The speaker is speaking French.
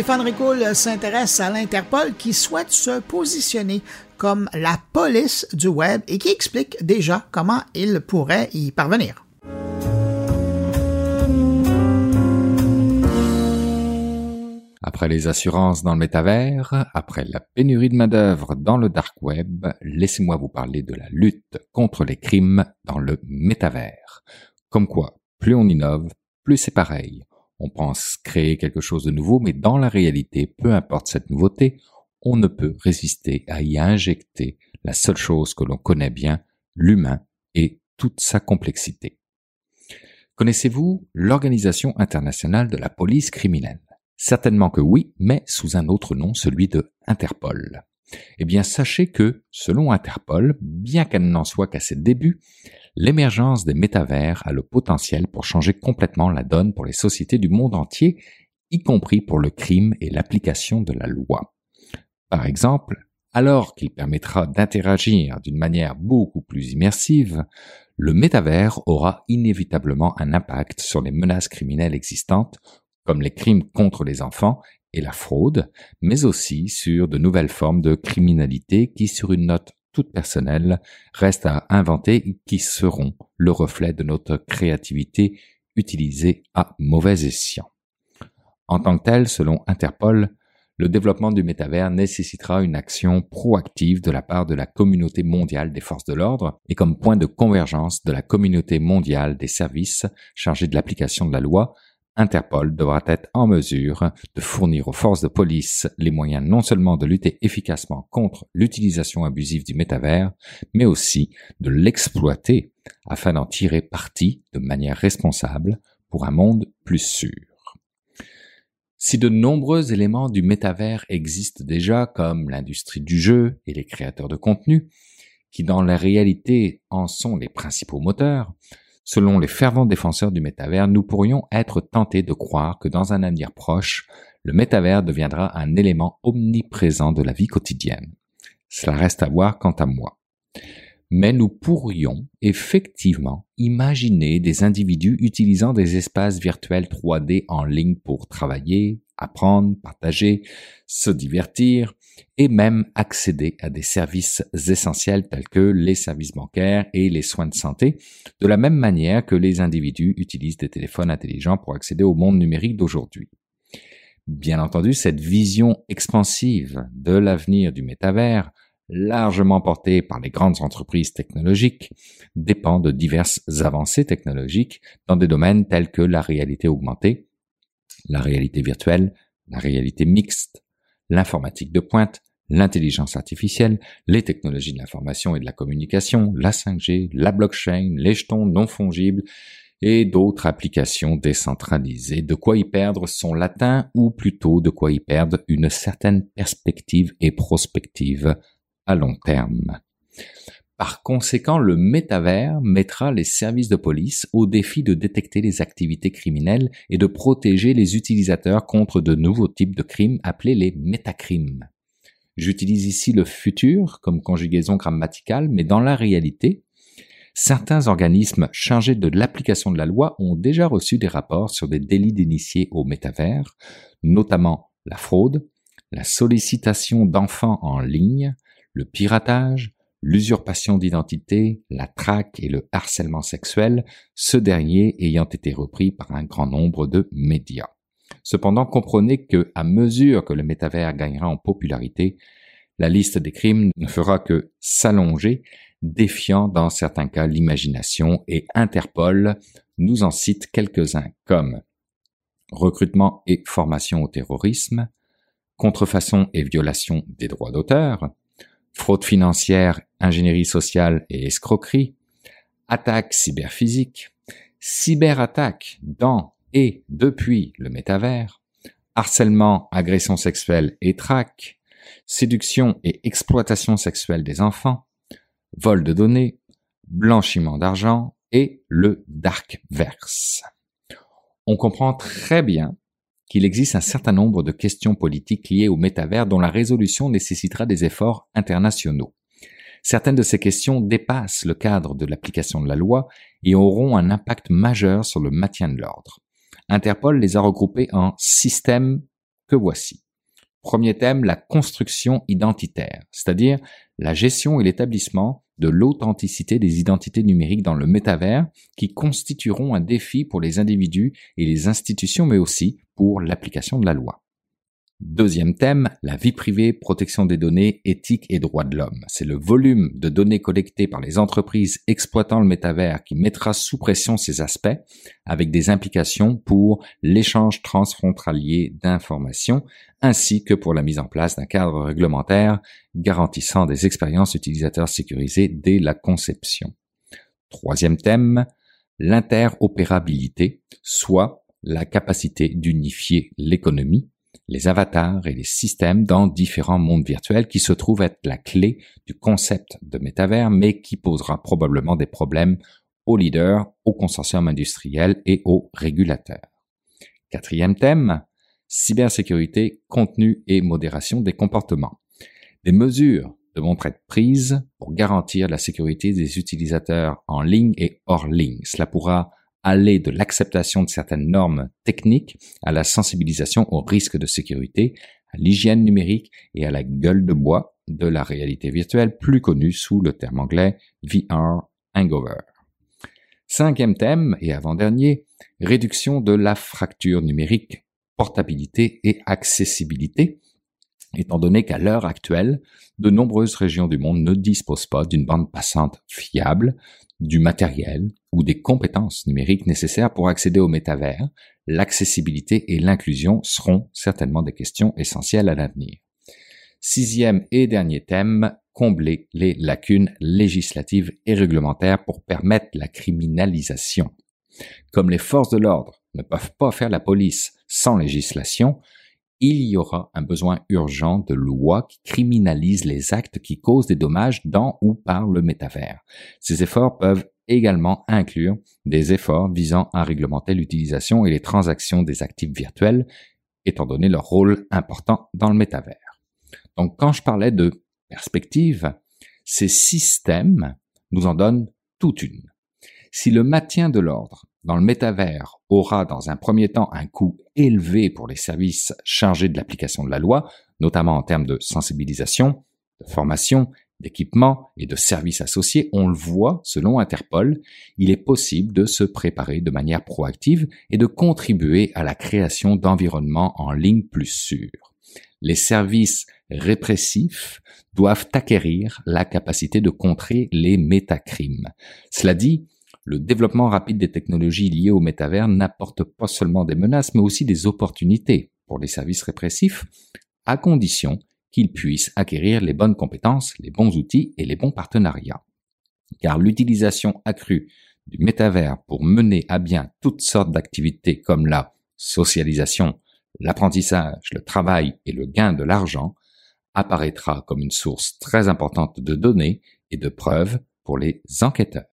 Stéphane Ricoul s'intéresse à l'Interpol qui souhaite se positionner comme la police du web et qui explique déjà comment il pourrait y parvenir. Après les assurances dans le métavers, après la pénurie de main-d'œuvre dans le dark web, laissez-moi vous parler de la lutte contre les crimes dans le métavers. Comme quoi, plus on innove, plus c'est pareil. On pense créer quelque chose de nouveau, mais dans la réalité, peu importe cette nouveauté, on ne peut résister à y injecter la seule chose que l'on connaît bien, l'humain et toute sa complexité. Connaissez-vous l'Organisation internationale de la police criminelle? Certainement que oui, mais sous un autre nom, celui de Interpol. Eh bien, sachez que, selon Interpol, bien qu'elle n'en soit qu'à ses débuts, l'émergence des métavers a le potentiel pour changer complètement la donne pour les sociétés du monde entier, y compris pour le crime et l'application de la loi. Par exemple, alors qu'il permettra d'interagir d'une manière beaucoup plus immersive, le métavers aura inévitablement un impact sur les menaces criminelles existantes, comme les crimes contre les enfants et la fraude, mais aussi sur de nouvelles formes de criminalité qui, sur une note toutes personnelles restent à inventer qui seront le reflet de notre créativité utilisée à mauvais escient. En tant que tel, selon Interpol, le développement du métavers nécessitera une action proactive de la part de la communauté mondiale des forces de l'ordre et comme point de convergence de la communauté mondiale des services chargés de l'application de la loi Interpol devra être en mesure de fournir aux forces de police les moyens non seulement de lutter efficacement contre l'utilisation abusive du métavers, mais aussi de l'exploiter afin d'en tirer parti de manière responsable pour un monde plus sûr. Si de nombreux éléments du métavers existent déjà, comme l'industrie du jeu et les créateurs de contenu, qui dans la réalité en sont les principaux moteurs, Selon les fervents défenseurs du métavers, nous pourrions être tentés de croire que dans un avenir proche, le métavers deviendra un élément omniprésent de la vie quotidienne. Cela reste à voir quant à moi. Mais nous pourrions effectivement imaginer des individus utilisant des espaces virtuels 3D en ligne pour travailler, apprendre, partager, se divertir et même accéder à des services essentiels tels que les services bancaires et les soins de santé, de la même manière que les individus utilisent des téléphones intelligents pour accéder au monde numérique d'aujourd'hui. Bien entendu, cette vision expansive de l'avenir du métavers, largement portée par les grandes entreprises technologiques, dépend de diverses avancées technologiques dans des domaines tels que la réalité augmentée, la réalité virtuelle, la réalité mixte, l'informatique de pointe, l'intelligence artificielle, les technologies de l'information et de la communication, la 5G, la blockchain, les jetons non fongibles et d'autres applications décentralisées. De quoi y perdre son latin ou plutôt de quoi y perdre une certaine perspective et prospective à long terme. Par conséquent, le métavers mettra les services de police au défi de détecter les activités criminelles et de protéger les utilisateurs contre de nouveaux types de crimes appelés les métacrimes. J'utilise ici le futur comme conjugaison grammaticale, mais dans la réalité, certains organismes chargés de l'application de la loi ont déjà reçu des rapports sur des délits d'initiés au métavers, notamment la fraude, la sollicitation d'enfants en ligne, le piratage, l'usurpation d'identité, la traque et le harcèlement sexuel, ce dernier ayant été repris par un grand nombre de médias. Cependant, comprenez que, à mesure que le métavers gagnera en popularité, la liste des crimes ne fera que s'allonger, défiant dans certains cas l'imagination et Interpol nous en cite quelques-uns comme recrutement et formation au terrorisme, contrefaçon et violation des droits d'auteur, fraude financière, ingénierie sociale et escroquerie, attaque cyberphysique, cyberattaque dans et depuis le métavers, harcèlement, agression sexuelle et traque, séduction et exploitation sexuelle des enfants, vol de données, blanchiment d'argent et le darkverse. On comprend très bien qu'il existe un certain nombre de questions politiques liées au métavers dont la résolution nécessitera des efforts internationaux. Certaines de ces questions dépassent le cadre de l'application de la loi et auront un impact majeur sur le maintien de l'ordre. Interpol les a regroupées en systèmes que voici. Premier thème, la construction identitaire, c'est-à-dire la gestion et l'établissement de l'authenticité des identités numériques dans le métavers qui constitueront un défi pour les individus et les institutions mais aussi pour l'application de la loi. Deuxième thème, la vie privée, protection des données, éthique et droits de l'homme. C'est le volume de données collectées par les entreprises exploitant le métavers qui mettra sous pression ces aspects, avec des implications pour l'échange transfrontalier d'informations, ainsi que pour la mise en place d'un cadre réglementaire garantissant des expériences utilisateurs sécurisées dès la conception. Troisième thème, l'interopérabilité, soit la capacité d'unifier l'économie, les avatars et les systèmes dans différents mondes virtuels qui se trouvent être la clé du concept de métavers, mais qui posera probablement des problèmes aux leaders, aux consortiums industriels et aux régulateurs. Quatrième thème, cybersécurité, contenu et modération des comportements. Des mesures devront être prises pour garantir la sécurité des utilisateurs en ligne et hors ligne. Cela pourra aller de l'acceptation de certaines normes techniques à la sensibilisation aux risques de sécurité, à l'hygiène numérique et à la gueule de bois de la réalité virtuelle, plus connue sous le terme anglais VR Hangover. Cinquième thème et avant-dernier, réduction de la fracture numérique, portabilité et accessibilité, étant donné qu'à l'heure actuelle, de nombreuses régions du monde ne disposent pas d'une bande passante fiable, du matériel ou des compétences numériques nécessaires pour accéder au métavers, l'accessibilité et l'inclusion seront certainement des questions essentielles à l'avenir. Sixième et dernier thème, combler les lacunes législatives et réglementaires pour permettre la criminalisation. Comme les forces de l'ordre ne peuvent pas faire la police sans législation, il y aura un besoin urgent de loi qui criminalise les actes qui causent des dommages dans ou par le métavers. Ces efforts peuvent également inclure des efforts visant à réglementer l'utilisation et les transactions des actifs virtuels, étant donné leur rôle important dans le métavers. Donc quand je parlais de perspective, ces systèmes nous en donnent toute une. Si le maintien de l'ordre dans le métavers aura dans un premier temps un coût élevé pour les services chargés de l'application de la loi, notamment en termes de sensibilisation, de formation, d'équipement et de services associés, on le voit, selon Interpol, il est possible de se préparer de manière proactive et de contribuer à la création d'environnements en ligne plus sûrs. Les services répressifs doivent acquérir la capacité de contrer les métacrimes. Cela dit, le développement rapide des technologies liées au métavers n'apporte pas seulement des menaces, mais aussi des opportunités pour les services répressifs, à condition qu'ils puissent acquérir les bonnes compétences, les bons outils et les bons partenariats. Car l'utilisation accrue du métavers pour mener à bien toutes sortes d'activités comme la socialisation, l'apprentissage, le travail et le gain de l'argent apparaîtra comme une source très importante de données et de preuves pour les enquêteurs.